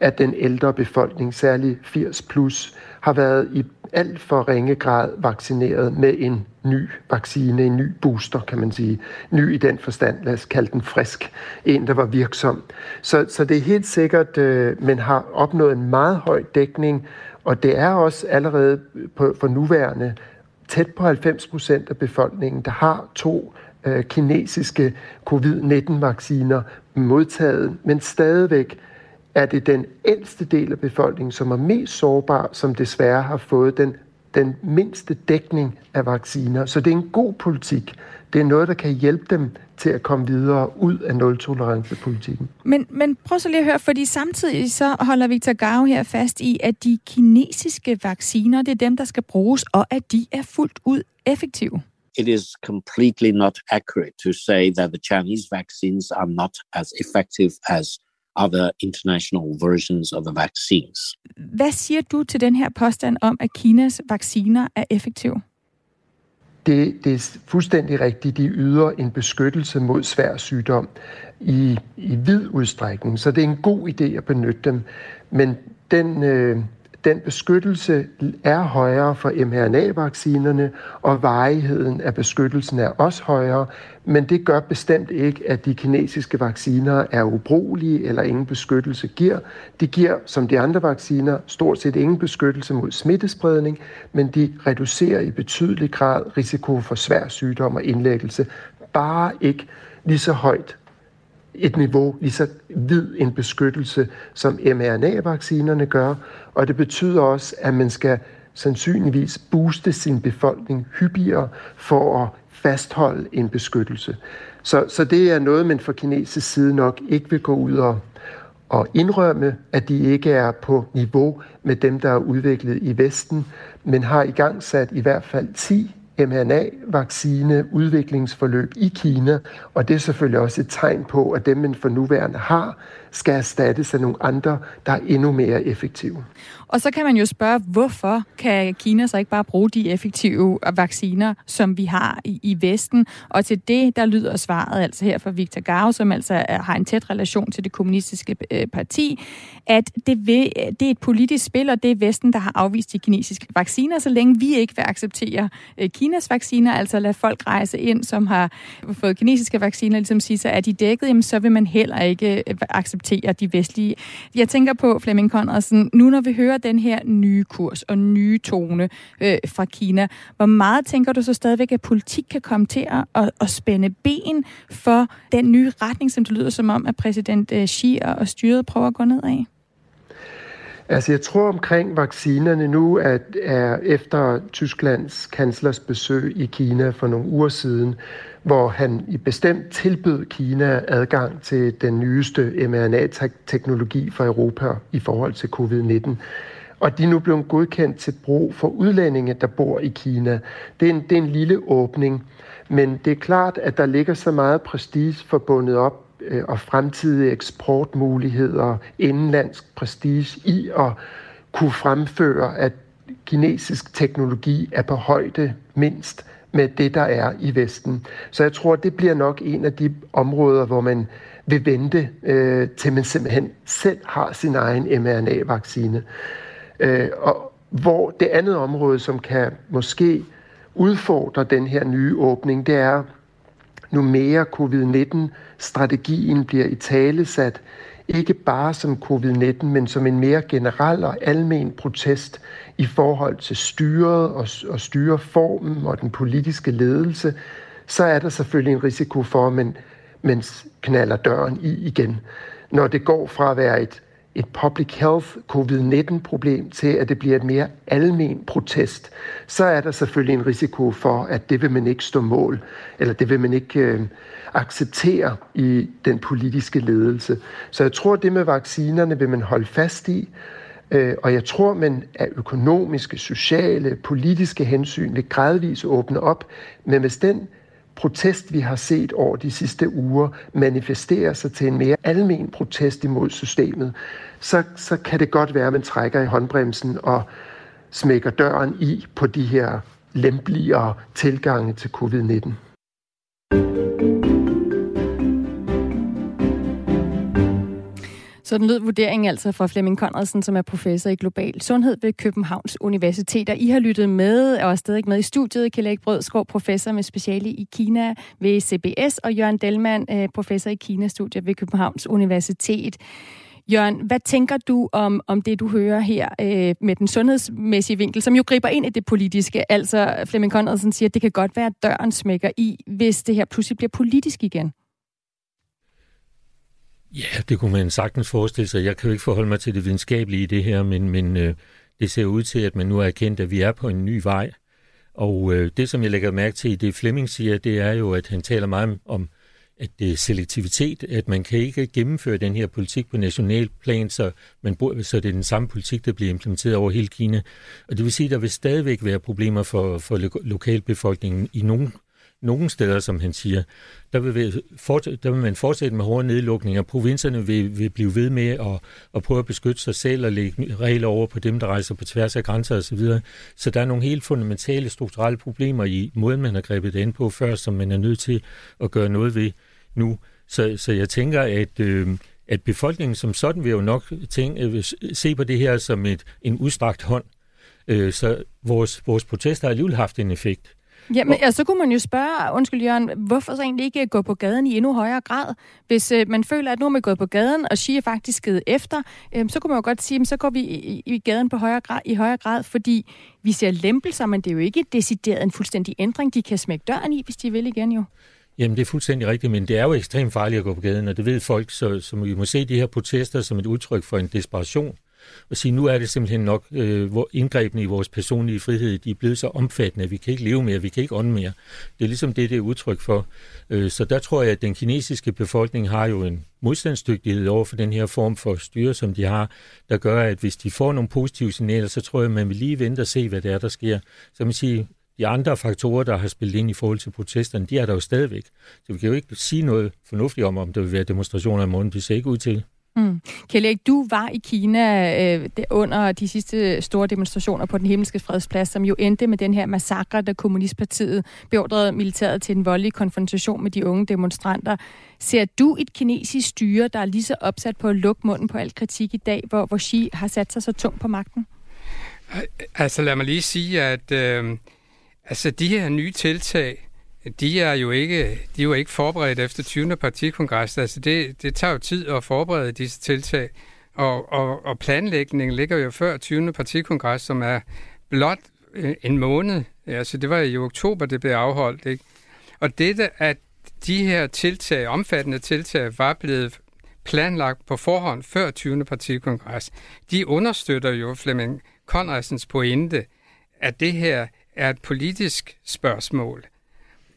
at den ældre befolkning, særligt 80 plus, har været i alt for ringe grad vaccineret med en ny vaccine, en ny booster, kan man sige. Ny i den forstand, lad os kalde den frisk. En, der var virksom. Så, så det er helt sikkert, øh, man har opnået en meget høj dækning, og det er også allerede på, for nuværende tæt på 90 procent af befolkningen, der har to øh, kinesiske covid-19-vacciner modtaget, men stadigvæk er det den ældste del af befolkningen, som er mest sårbar, som desværre har fået den, den mindste dækning af vacciner. Så det er en god politik. Det er noget, der kan hjælpe dem til at komme videre ud af nul-tolerance-politikken. Men, men prøv så lige at høre, fordi samtidig så holder Victor Gao her fast i, at de kinesiske vacciner, det er dem, der skal bruges, og at de er fuldt ud effektive. It is completely not accurate to say that the Chinese vaccines are not as effective as other international versions of the vaccines. Hvad siger du til den her påstand om, at Kinas vacciner er effektive? Det, det er fuldstændig rigtigt. De yder en beskyttelse mod svær sygdom i, i vid udstrækning, så det er en god idé at benytte dem. Men den, øh, den beskyttelse er højere for mRNA-vaccinerne, og varigheden af beskyttelsen er også højere, men det gør bestemt ikke, at de kinesiske vacciner er ubrugelige eller ingen beskyttelse giver. De giver, som de andre vacciner, stort set ingen beskyttelse mod smittespredning, men de reducerer i betydelig grad risiko for svær sygdom og indlæggelse, bare ikke lige så højt et niveau, lige så vid en beskyttelse, som mRNA-vaccinerne gør, og det betyder også, at man skal sandsynligvis booste sin befolkning hyppigere for at fastholde en beskyttelse. Så, så det er noget, man fra kinesisk side nok ikke vil gå ud og, og indrømme, at de ikke er på niveau med dem, der er udviklet i Vesten, men har i gang sat i hvert fald 10 mRNA-vaccine udviklingsforløb i Kina, og det er selvfølgelig også et tegn på, at dem, man for nuværende har, skal erstattes af nogle andre, der er endnu mere effektive. Og så kan man jo spørge, hvorfor kan Kina så ikke bare bruge de effektive vacciner, som vi har i, i Vesten? Og til det, der lyder svaret altså her fra Victor Gao, som altså har en tæt relation til det kommunistiske øh, parti, at det, vil, det er et politisk spil, og det er Vesten, der har afvist de kinesiske vacciner, så længe vi ikke vil acceptere øh, Kinas vacciner, altså lade folk rejse ind, som har fået kinesiske vacciner, ligesom sige, så er de dækket, jamen, så vil man heller ikke øh, acceptere acceptere de vestlige. Jeg tænker på, Flemming Conradsen, nu når vi hører den her nye kurs og nye tone øh, fra Kina, hvor meget tænker du så stadigvæk, at politik kan komme til at, at, spænde ben for den nye retning, som det lyder som om, at præsident øh, Xi og styret prøver at gå ned af? Altså jeg tror omkring vaccinerne nu, at er efter Tysklands kanslers besøg i Kina for nogle uger siden, hvor han i bestemt tilbød Kina adgang til den nyeste mRNA-teknologi for Europa i forhold til covid-19. Og de er nu blevet godkendt til brug for udlændinge, der bor i Kina. Det er en, det er en lille åbning, men det er klart, at der ligger så meget prestige forbundet op Øh, og fremtidige eksportmuligheder, indenlandsk prestige i at kunne fremføre, at kinesisk teknologi er på højde mindst med det, der er i Vesten. Så jeg tror, det bliver nok en af de områder, hvor man vil vente øh, til man simpelthen selv har sin egen mRNA-vaccine. Øh, og hvor det andet område, som kan måske udfordre den her nye åbning, det er, nu mere covid-19-strategien bliver i tale sat, ikke bare som covid-19, men som en mere generel og almen protest i forhold til styret og, og styreformen og den politiske ledelse, så er der selvfølgelig en risiko for, at man, man knaller døren i igen. Når det går fra at være et, et public health covid-19-problem til, at det bliver et mere almen protest, så er der selvfølgelig en risiko for, at det vil man ikke stå mål, eller det vil man ikke øh, acceptere i den politiske ledelse. Så jeg tror, at det med vaccinerne vil man holde fast i, øh, og jeg tror, man af økonomiske, sociale, politiske hensyn vil gradvist åbne op, men hvis den protest, vi har set over de sidste uger, manifesterer sig til en mere almen protest imod systemet, så, så kan det godt være, at man trækker i håndbremsen og smækker døren i på de her lempeligere tilgange til covid-19. Sådan lød vurderingen altså fra Flemming Conradsen, som er professor i global sundhed ved Københavns Universitet. Og I har lyttet med, og er stadig med i studiet, Kjell Brødskov, professor med speciale i Kina ved CBS, og Jørgen Delman, øh, professor i Kina-studier ved Københavns Universitet. Jørgen, hvad tænker du om, om det, du hører her øh, med den sundhedsmæssige vinkel, som jo griber ind i det politiske? Altså, Flemming Conradsen siger, at det kan godt være, at døren smækker i, hvis det her pludselig bliver politisk igen. Ja, det kunne man sagtens forestille sig. Jeg kan jo ikke forholde mig til det videnskabelige i det her, men, men øh, det ser ud til, at man nu er erkendt, at vi er på en ny vej. Og øh, det, som jeg lægger mærke til i det, Flemming siger, det er jo, at han taler meget om, at det er selektivitet, at man kan ikke gennemføre den her politik på national plan, så, man, så det er den samme politik, der bliver implementeret over hele Kina. Og det vil sige, at der vil stadigvæk være problemer for, for lokalbefolkningen i nogle nogle steder, som han siger, der vil, der vil man fortsætte med hårde nedlukninger. Provinserne vil, vil blive ved med at, at prøve at beskytte sig selv og lægge regler over på dem, der rejser på tværs af grænser osv. Så, så der er nogle helt fundamentale strukturelle problemer i måden, man har grebet det ind på før, som man er nødt til at gøre noget ved nu. Så, så jeg tænker, at, øh, at befolkningen som sådan vil jo nok tænke, øh, se på det her som et, en udstrakt hånd. Øh, så vores, vores protester har alligevel haft en effekt. Jamen, og... så kunne man jo spørge, undskyld Jørgen, hvorfor så egentlig ikke gå på gaden i endnu højere grad? Hvis øh, man føler, at nu er man gået på gaden, og Xi er faktisk givet efter, øh, så kunne man jo godt sige, at så går vi i, i gaden på højere grad, i højere grad, fordi vi ser lempelser, men det er jo ikke decideret en fuldstændig ændring. De kan smække døren i, hvis de vil igen jo. Jamen, det er fuldstændig rigtigt, men det er jo ekstremt farligt at gå på gaden, og det ved folk, så, så vi må se de her protester som et udtryk for en desperation og sige, nu er det simpelthen nok, øh, hvor indgrebene i vores personlige frihed, de er blevet så omfattende, at vi kan ikke leve mere, vi kan ikke ånde mere. Det er ligesom det, det er udtryk for. Øh, så der tror jeg, at den kinesiske befolkning har jo en modstandsdygtighed over for den her form for styre, som de har, der gør, at hvis de får nogle positive signaler, så tror jeg, at man vil lige vente og se, hvad det er, der sker. Så man siger, de andre faktorer, der har spillet ind i forhold til protesterne, de er der jo stadigvæk. Så vi kan jo ikke sige noget fornuftigt om, om der vil være demonstrationer i morgen. Det ser ikke ud til. Mm. Kjell du var i Kina øh, under de sidste store demonstrationer på den himmelske fredsplads, som jo endte med den her massakre, da Kommunistpartiet beordrede militæret til en voldelig konfrontation med de unge demonstranter. Ser du et kinesisk styre, der er lige så opsat på at lukke munden på al kritik i dag, hvor, hvor Xi har sat sig så tungt på magten? Øh, altså lad mig lige sige, at øh, altså, de her nye tiltag, de er jo ikke, de er jo ikke forberedt efter 20. partikongres. Altså det, det tager jo tid at forberede disse tiltag, og, og, og planlægningen ligger jo før 20. partikongres, som er blot øh, en måned. Altså det var i oktober, det blev afholdt. Ikke? Og dette, at de her tiltag, omfattende tiltag, var blevet planlagt på forhånd før 20. partikongres, de understøtter jo Flemming Conradsens pointe, at det her er et politisk spørgsmål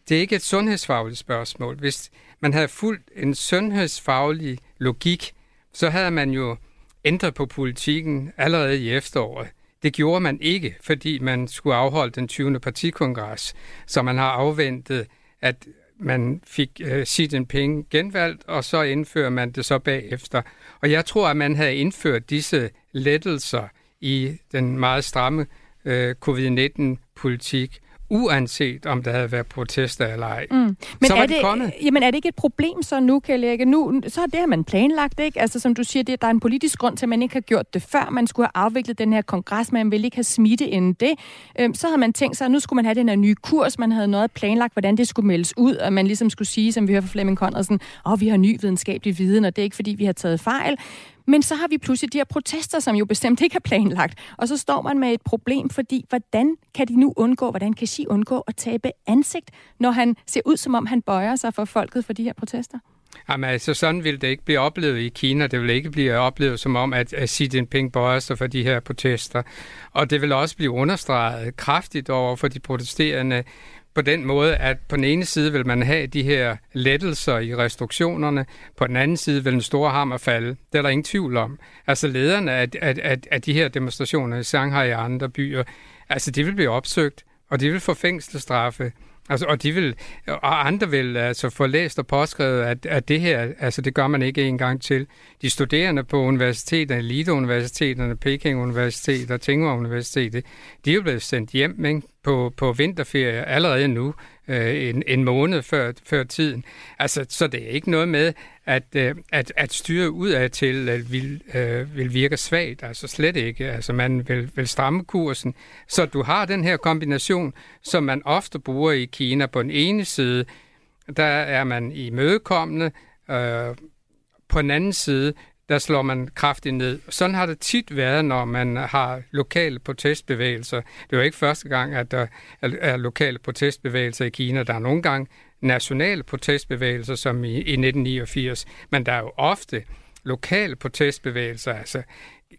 det er ikke et sundhedsfagligt spørgsmål. Hvis man havde fulgt en sundhedsfaglig logik, så havde man jo ændret på politikken allerede i efteråret. Det gjorde man ikke, fordi man skulle afholde den 20. partikongres, så man har afventet, at man fik øh, Xi Jinping genvalgt, og så indfører man det så bagefter. Og jeg tror, at man havde indført disse lettelser i den meget stramme øh, covid-19-politik, uanset om der havde været protester eller ej. Mm. Men så er det, kommet. Jamen er det ikke et problem så nu, Kjell Erik? Nu, så er det har man planlagt, ikke? Altså som du siger, det, der er en politisk grund til, at man ikke har gjort det før. Man skulle have afviklet den her kongres, man ville ikke have smitte inden det. Øhm, så havde man tænkt sig, at nu skulle man have den her nye kurs. Man havde noget planlagt, hvordan det skulle meldes ud, og man ligesom skulle sige, som vi hører fra Flemming Conradsen, åh, oh, vi har ny videnskabelig viden, og det er ikke, fordi vi har taget fejl. Men så har vi pludselig de her protester, som jo bestemt ikke er planlagt. Og så står man med et problem, fordi hvordan kan de nu undgå, hvordan kan Xi undgå at tabe ansigt, når han ser ud, som om han bøjer sig for folket for de her protester? Jamen altså, sådan vil det ikke blive oplevet i Kina. Det vil ikke blive oplevet som om, at, at Xi Jinping bøjer sig for de her protester. Og det vil også blive understreget kraftigt over for de protesterende på den måde, at på den ene side vil man have de her lettelser i restriktionerne, på den anden side vil den store hammer falde. Det er der ingen tvivl om. Altså lederne af, af, af, af de her demonstrationer i Shanghai og andre byer, altså de vil blive opsøgt, og de vil få fængselsstraffe. Altså, og de vil, og andre vil altså få læst og påskrevet, at, at det her, altså det gør man ikke en gang til. De studerende på universiteterne, eliteuniversiteterne, Peking Universitet og Tsinghua Universitet, de er jo blevet sendt hjem ikke? På, på vinterferie allerede nu, øh, en, en måned før, før tiden. Altså, så det er ikke noget med, at, øh, at, at styre ud af til at vil, øh, vil virke svagt. Altså slet ikke. Altså man vil, vil stramme kursen. Så du har den her kombination, som man ofte bruger i Kina. På den ene side, der er man i mødekommende. Øh, på den anden side, der slår man kraftigt ned. Sådan har det tit været, når man har lokale protestbevægelser. Det var ikke første gang, at der er lokale protestbevægelser i Kina. Der er nogle gange nationale protestbevægelser, som i, i 1989, men der er jo ofte lokale protestbevægelser. Altså,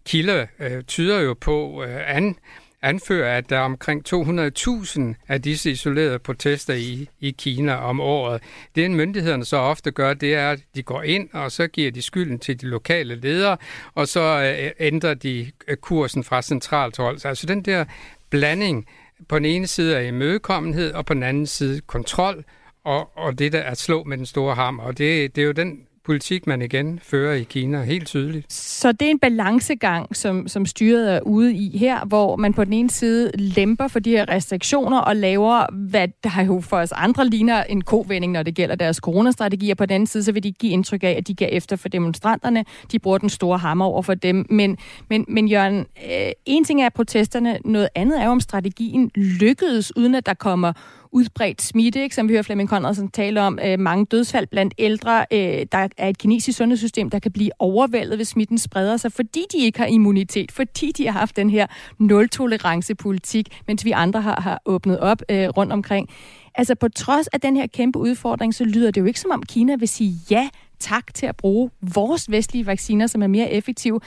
kilder øh, tyder jo på, øh, an, anfører, at der er omkring 200.000 af disse isolerede protester i, i Kina om året. Det, myndighederne så ofte gør, det er, at de går ind, og så giver de skylden til de lokale ledere, og så øh, ændrer de øh, kursen fra centralt hold. Så Altså den der blanding på den ene side af imødekommenhed, og på den anden side kontrol, og, og det der at slå med den store hammer. Og det, det er jo den politik, man igen fører i Kina, helt tydeligt. Så det er en balancegang, som, som styret er ude i her, hvor man på den ene side lemper for de her restriktioner og laver, hvad der jo for os andre ligner en kovending, når det gælder deres coronastrategi, og på den anden side, så vil de give indtryk af, at de gav efter for demonstranterne. De bruger den store hammer over for dem. Men, men, men Jørgen, øh, en ting er protesterne, noget andet er jo, om strategien lykkedes, uden at der kommer udbredt smitte, ikke? som vi hører Flemming Conradsen tale om. Øh, mange dødsfald blandt ældre. Øh, der er et kinesisk sundhedssystem, der kan blive overvældet, hvis smitten spreder sig, fordi de ikke har immunitet, fordi de har haft den her nul-tolerance-politik, mens vi andre har, har åbnet op øh, rundt omkring. Altså på trods af den her kæmpe udfordring, så lyder det jo ikke som om Kina vil sige ja tak til at bruge vores vestlige vacciner, som er mere effektive.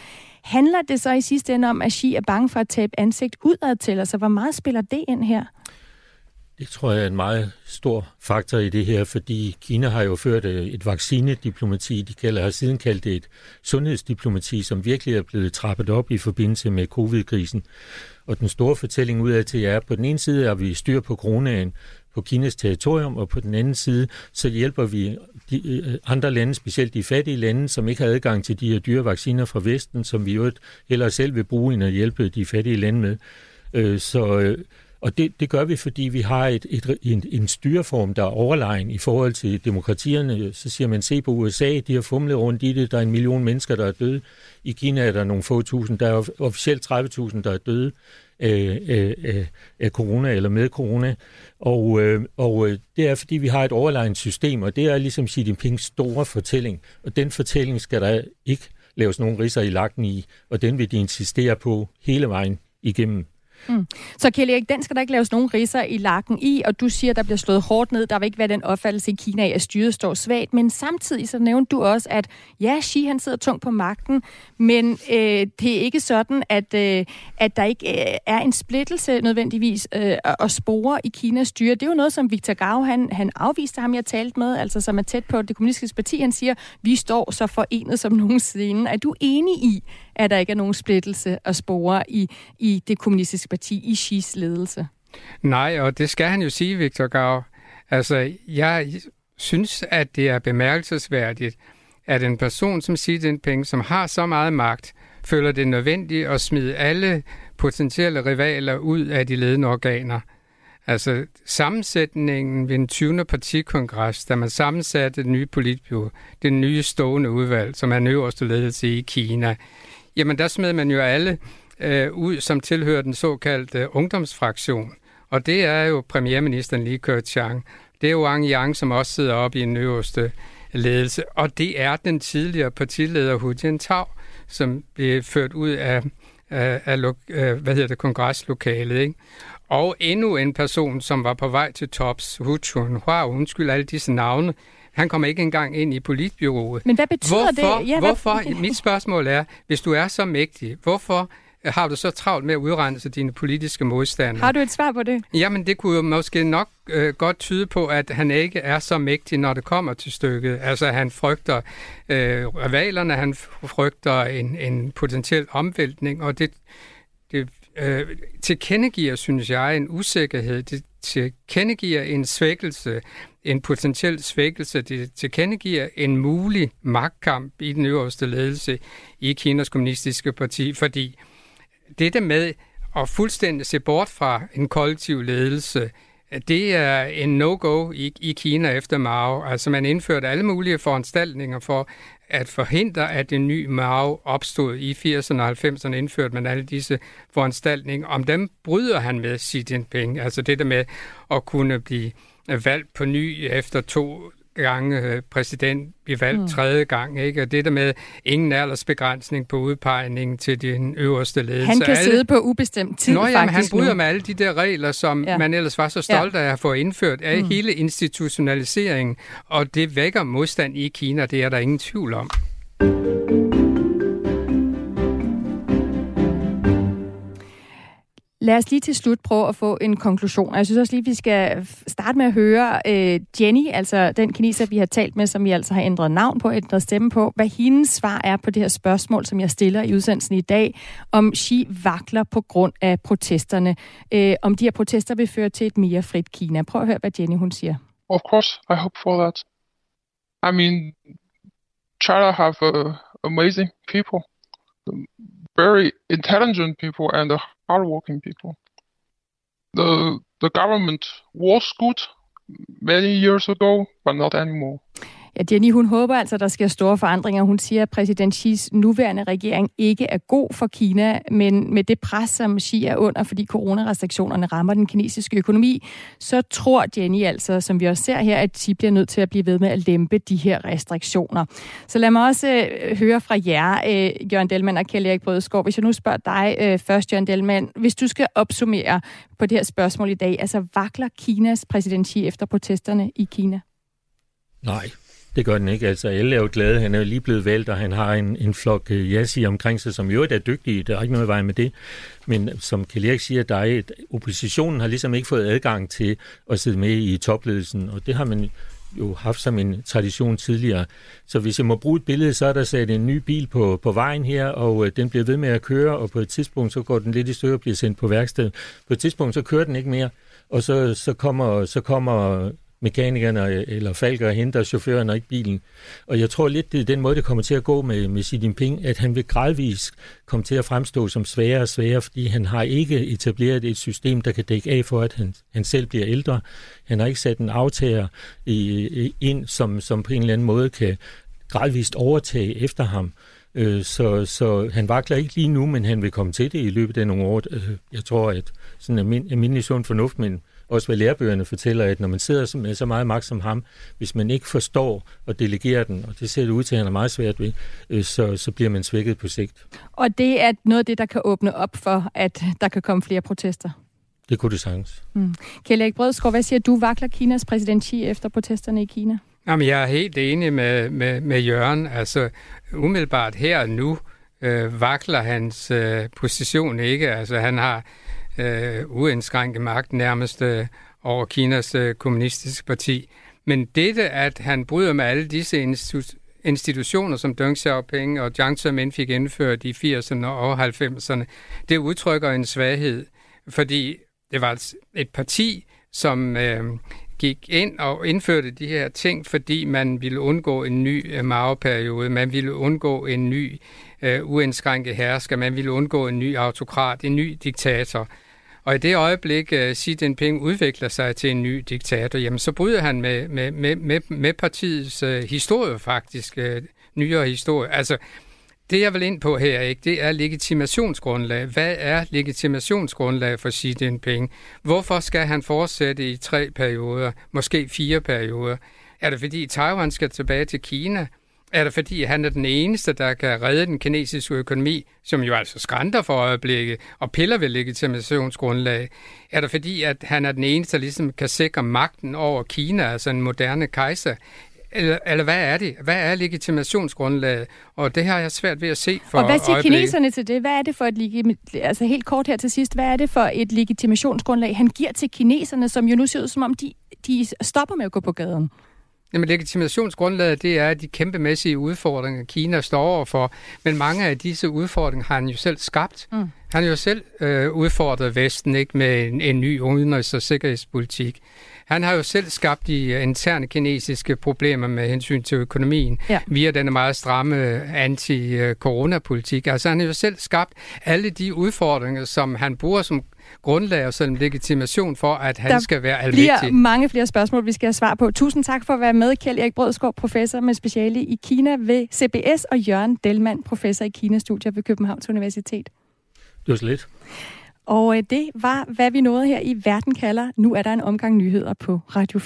Handler det så i sidste ende om, at Xi er bange for at tabe ansigt udad til? Altså, hvor meget spiller det ind her? Det tror jeg er en meget stor faktor i det her, fordi Kina har jo ført øh, et vaccinediplomati, de kalder, har siden kaldt det et sundhedsdiplomati, som virkelig er blevet trappet op i forbindelse med covid-krisen. Og den store fortælling ud af til er, at på den ene side er vi styr på coronaen på Kinas territorium, og på den anden side, så hjælper vi de øh, andre lande, specielt de fattige lande, som ikke har adgang til de her dyre vacciner fra Vesten, som vi jo heller selv vil bruge, end at hjælpe de fattige lande med. Øh, så og det, det gør vi, fordi vi har et, et, en, en styreform, der er overlegen i forhold til demokratierne. Så siger man, se på USA, de har fumlet rundt i det, der er en million mennesker, der er døde. I Kina er der nogle få tusind, der er officielt 30.000, der er døde af, af, af corona eller med corona. Og, øh, og det er, fordi vi har et overlegnet system, og det er ligesom Xi Jinpings store fortælling. Og den fortælling skal der ikke laves nogen risser i lagten i, og den vil de insistere på hele vejen igennem Mm. Så Kjell Erik, den skal der ikke laves nogen riser i lakken i, og du siger, der bliver slået hårdt ned. Der vil ikke være den opfattelse i Kina af, at styret står svagt. Men samtidig så nævnte du også, at ja, Xi han sidder tungt på magten, men øh, det er ikke sådan, at, øh, at der ikke øh, er en splittelse nødvendigvis øh, at spore i Kinas styre. Det er jo noget, som Victor Gao, han, han afviste ham, jeg talt med, altså som er tæt på det kommunistiske parti. Han siger, vi står så forenet som nogensinde. Er du enig i, at der ikke er nogen splittelse at spore i, i det kommunistiske parti, i Xis ledelse. Nej, og det skal han jo sige, Victor Gav. Altså, jeg synes, at det er bemærkelsesværdigt, at en person som Xi Jinping, som har så meget magt, føler det nødvendigt at smide alle potentielle rivaler ud af de ledende organer. Altså sammensætningen ved den 20. partikongres, da man sammensatte det nye politbyrå, det nye stående udvalg, som er den øverste ledelse i Kina, jamen der smed man jo alle øh, ud, som tilhører den såkaldte ungdomsfraktion. Og det er jo premierministeren Li Keqiang. Det er jo Wang Yang, som også sidder oppe i den øverste ledelse. Og det er den tidligere partileder Hu Jintao, som blev ført ud af, af, af hvad hedder det, kongreslokalet. Ikke? Og endnu en person, som var på vej til tops, Hu Chunhua, undskyld alle disse navne, han kommer ikke engang ind i politbyrået. Men hvad betyder hvorfor, det? Ja, hvorfor? Mit spørgsmål er, hvis du er så mægtig, hvorfor har du så travlt med at udrense dine politiske modstandere? Har du et svar på det? Jamen, det kunne jo måske nok øh, godt tyde på, at han ikke er så mægtig, når det kommer til stykket. Altså, han frygter øh, rivalerne, han frygter en, en potentiel omvæltning, og det, det øh, tilkendegiver, synes jeg, en usikkerhed. Det tilkendegiver en svækkelse, en potentiel svækkelse. Det tilkendegiver en mulig magtkamp i den øverste ledelse i Kinas kommunistiske parti, fordi det med at fuldstændig se bort fra en kollektiv ledelse, det er en no-go i, i Kina efter Mao. Altså man indførte alle mulige foranstaltninger for at forhindre, at en ny Mao opstod i 80'erne og 90'erne, indførte man alle disse foranstaltninger. Om dem bryder han med Xi Jinping. Altså det der med at kunne blive valgt på ny efter to gange øh, præsident blive valgt mm. tredje gang, ikke? Og det der med ingen aldersbegrænsning på udpegningen til den øverste ledelse. Han kan alle... sidde på ubestemt tid, Nå, jamen, faktisk han bryder nu. med alle de der regler, som Ja. man ellers var så stolt Ja. af at få indført af Mm. hele institutionaliseringen, og det vækker modstand i Kina, det er der ingen tvivl om. Lad os lige til slut prøve at få en konklusion. Og Jeg synes også lige, vi skal starte med at høre øh, Jenny, altså den kineser, vi har talt med, som vi altså har ændret navn på, ændret stemme på, hvad hendes svar er på det her spørgsmål, som jeg stiller i udsendelsen i dag, om Xi vakler på grund af protesterne. Øh, om de her protester vil føre til et mere frit Kina. Prøv at høre, hvad Jenny hun siger. Of course, I hope for that. I mean, China have uh, amazing people, very intelligent people, and uh, hardworking people. The the government was good many years ago, but not anymore. Ja, Jenny, hun håber altså, at der sker store forandringer. Hun siger, at præsident Xis nuværende regering ikke er god for Kina, men med det pres, som Xi er under, fordi coronarestriktionerne rammer den kinesiske økonomi, så tror Jenny altså, som vi også ser her, at Xi bliver nødt til at blive ved med at lempe de her restriktioner. Så lad mig også øh, høre fra jer, øh, Jørgen Delman og Kjell Erik Brødeskov. Hvis jeg nu spørger dig øh, først, Jørgen Delman, hvis du skal opsummere på det her spørgsmål i dag, altså vakler Kinas præsident Xi efter protesterne i Kina? Nej, det gør den ikke. Altså, alle er jo glade. Han er jo lige blevet valgt, og han har en, en flok øh, jassi omkring sig, som jo er dygtige. Der er ikke noget vej med det. Men som Kjell siger, der er et, oppositionen har ligesom ikke fået adgang til at sidde med i topledelsen, og det har man jo haft som en tradition tidligere. Så hvis jeg må bruge et billede, så er der sat en ny bil på, på vejen her, og øh, den bliver ved med at køre, og på et tidspunkt så går den lidt i stykker og bliver sendt på værksted. På et tidspunkt så kører den ikke mere, og så, så kommer, så kommer mekanikerne øh, eller falker og henter chaufføren og ikke bilen. Og jeg tror lidt, det er den måde, det kommer til at gå med, med Xi Jinping, at han vil gradvist komme til at fremstå som sværere og sværere, fordi han har ikke etableret et system, der kan dække af for, at han, han selv bliver ældre. Han har ikke sat en aftager i, i, ind, som, som på en eller anden måde kan gradvist overtage efter ham. Øh, Så, så han vakler ikke lige nu, men han vil komme til det i løbet af nogle år. Øh, Jeg tror, at sådan almindelig sund fornuft, men også hvad lærebøgerne fortæller, at når man sidder med så meget magt som ham, hvis man ikke forstår og delegerer den, og det ser det ud til, at han er meget svært ved, øh, så, så bliver man svækket på sigt. Og det er noget af det, der kan åbne op for, at der kan komme flere protester. Det kunne det sagtens. Mm. Kjell Erik Brødskov, hvad siger du? Vakler Kinas præsident Xi efter protesterne i Kina? Jamen, jeg er helt enig med, med, med Jørgen. Altså, umiddelbart her og nu øh, vakler hans øh, position ikke. Altså, han har øh, uindskrænket magt nærmest øh, over Kinas øh, kommunistiske parti. Men dette, at han bryder med alle disse institu- institutioner, som Deng Xiaoping og Jiang Zemin fik indført i 80'erne og 90'erne, det udtrykker en svaghed, fordi det var altså et- parti, som øh, gik ind og indførte de her ting, fordi man ville undgå en ny øh, Mao-periode, man ville undgå en ny øh, uindskrænket hersker, man ville undgå en ny autokrat, en ny diktator. Og i det øjeblik, uh, Xi Jinping udvikler sig til en ny diktator, jamen så bryder han med, med, med, med, med partiets uh, historie faktisk, uh, nyere historie. Altså, det jeg vil ind på her, ikke, det er legitimationsgrundlag. Hvad er legitimationsgrundlag for Xi Jinping? Hvorfor skal han fortsætte i tre perioder, måske fire perioder? Er det fordi Taiwan skal tilbage til Kina? Er det fordi, han er den eneste, der kan redde den kinesiske økonomi, som jo altså skrænter for øjeblikket og piller ved legitimationsgrundlag? Er det fordi, at han er den eneste, der ligesom kan sikre magten over Kina, altså en moderne kejser? Eller, eller hvad er det? Hvad er legitimationsgrundlaget? Og det har jeg svært ved at se for Og hvad siger øjeblikket. kineserne til det? Hvad er det for et altså helt kort her til sidst, hvad er det for et legitimationsgrundlag, han giver til kineserne, som jo nu ser ud som om, de, de stopper med at gå på gaden? Jamen, legitimationsgrundlaget, det er de kæmpemæssige udfordringer, Kina står overfor. Men mange af disse udfordringer har han jo selv skabt. Mm. Han har jo selv øh, udfordret Vesten ikke med en, en ny udenrigs- og sikkerhedspolitik. Han har jo selv skabt de øh, interne kinesiske problemer med hensyn til økonomien Ja. via denne meget stramme anti-coronapolitik. Altså han har jo selv skabt alle de udfordringer, som han bruger som grundlag og som legitimation for, at han Der skal være bliver almægtig. mange flere spørgsmål, vi skal have svar på. Tusind tak for at være med, Kjeld Erik Brødskov, professor med speciale i Kina ved CBS, og Jørgen Delman, professor i Kina-studier ved Københavns Universitet. Det var så lidt. Og øh, det var, hvad vi nåede her i Verden kalder. Nu er der en omgang nyheder på Radio 4.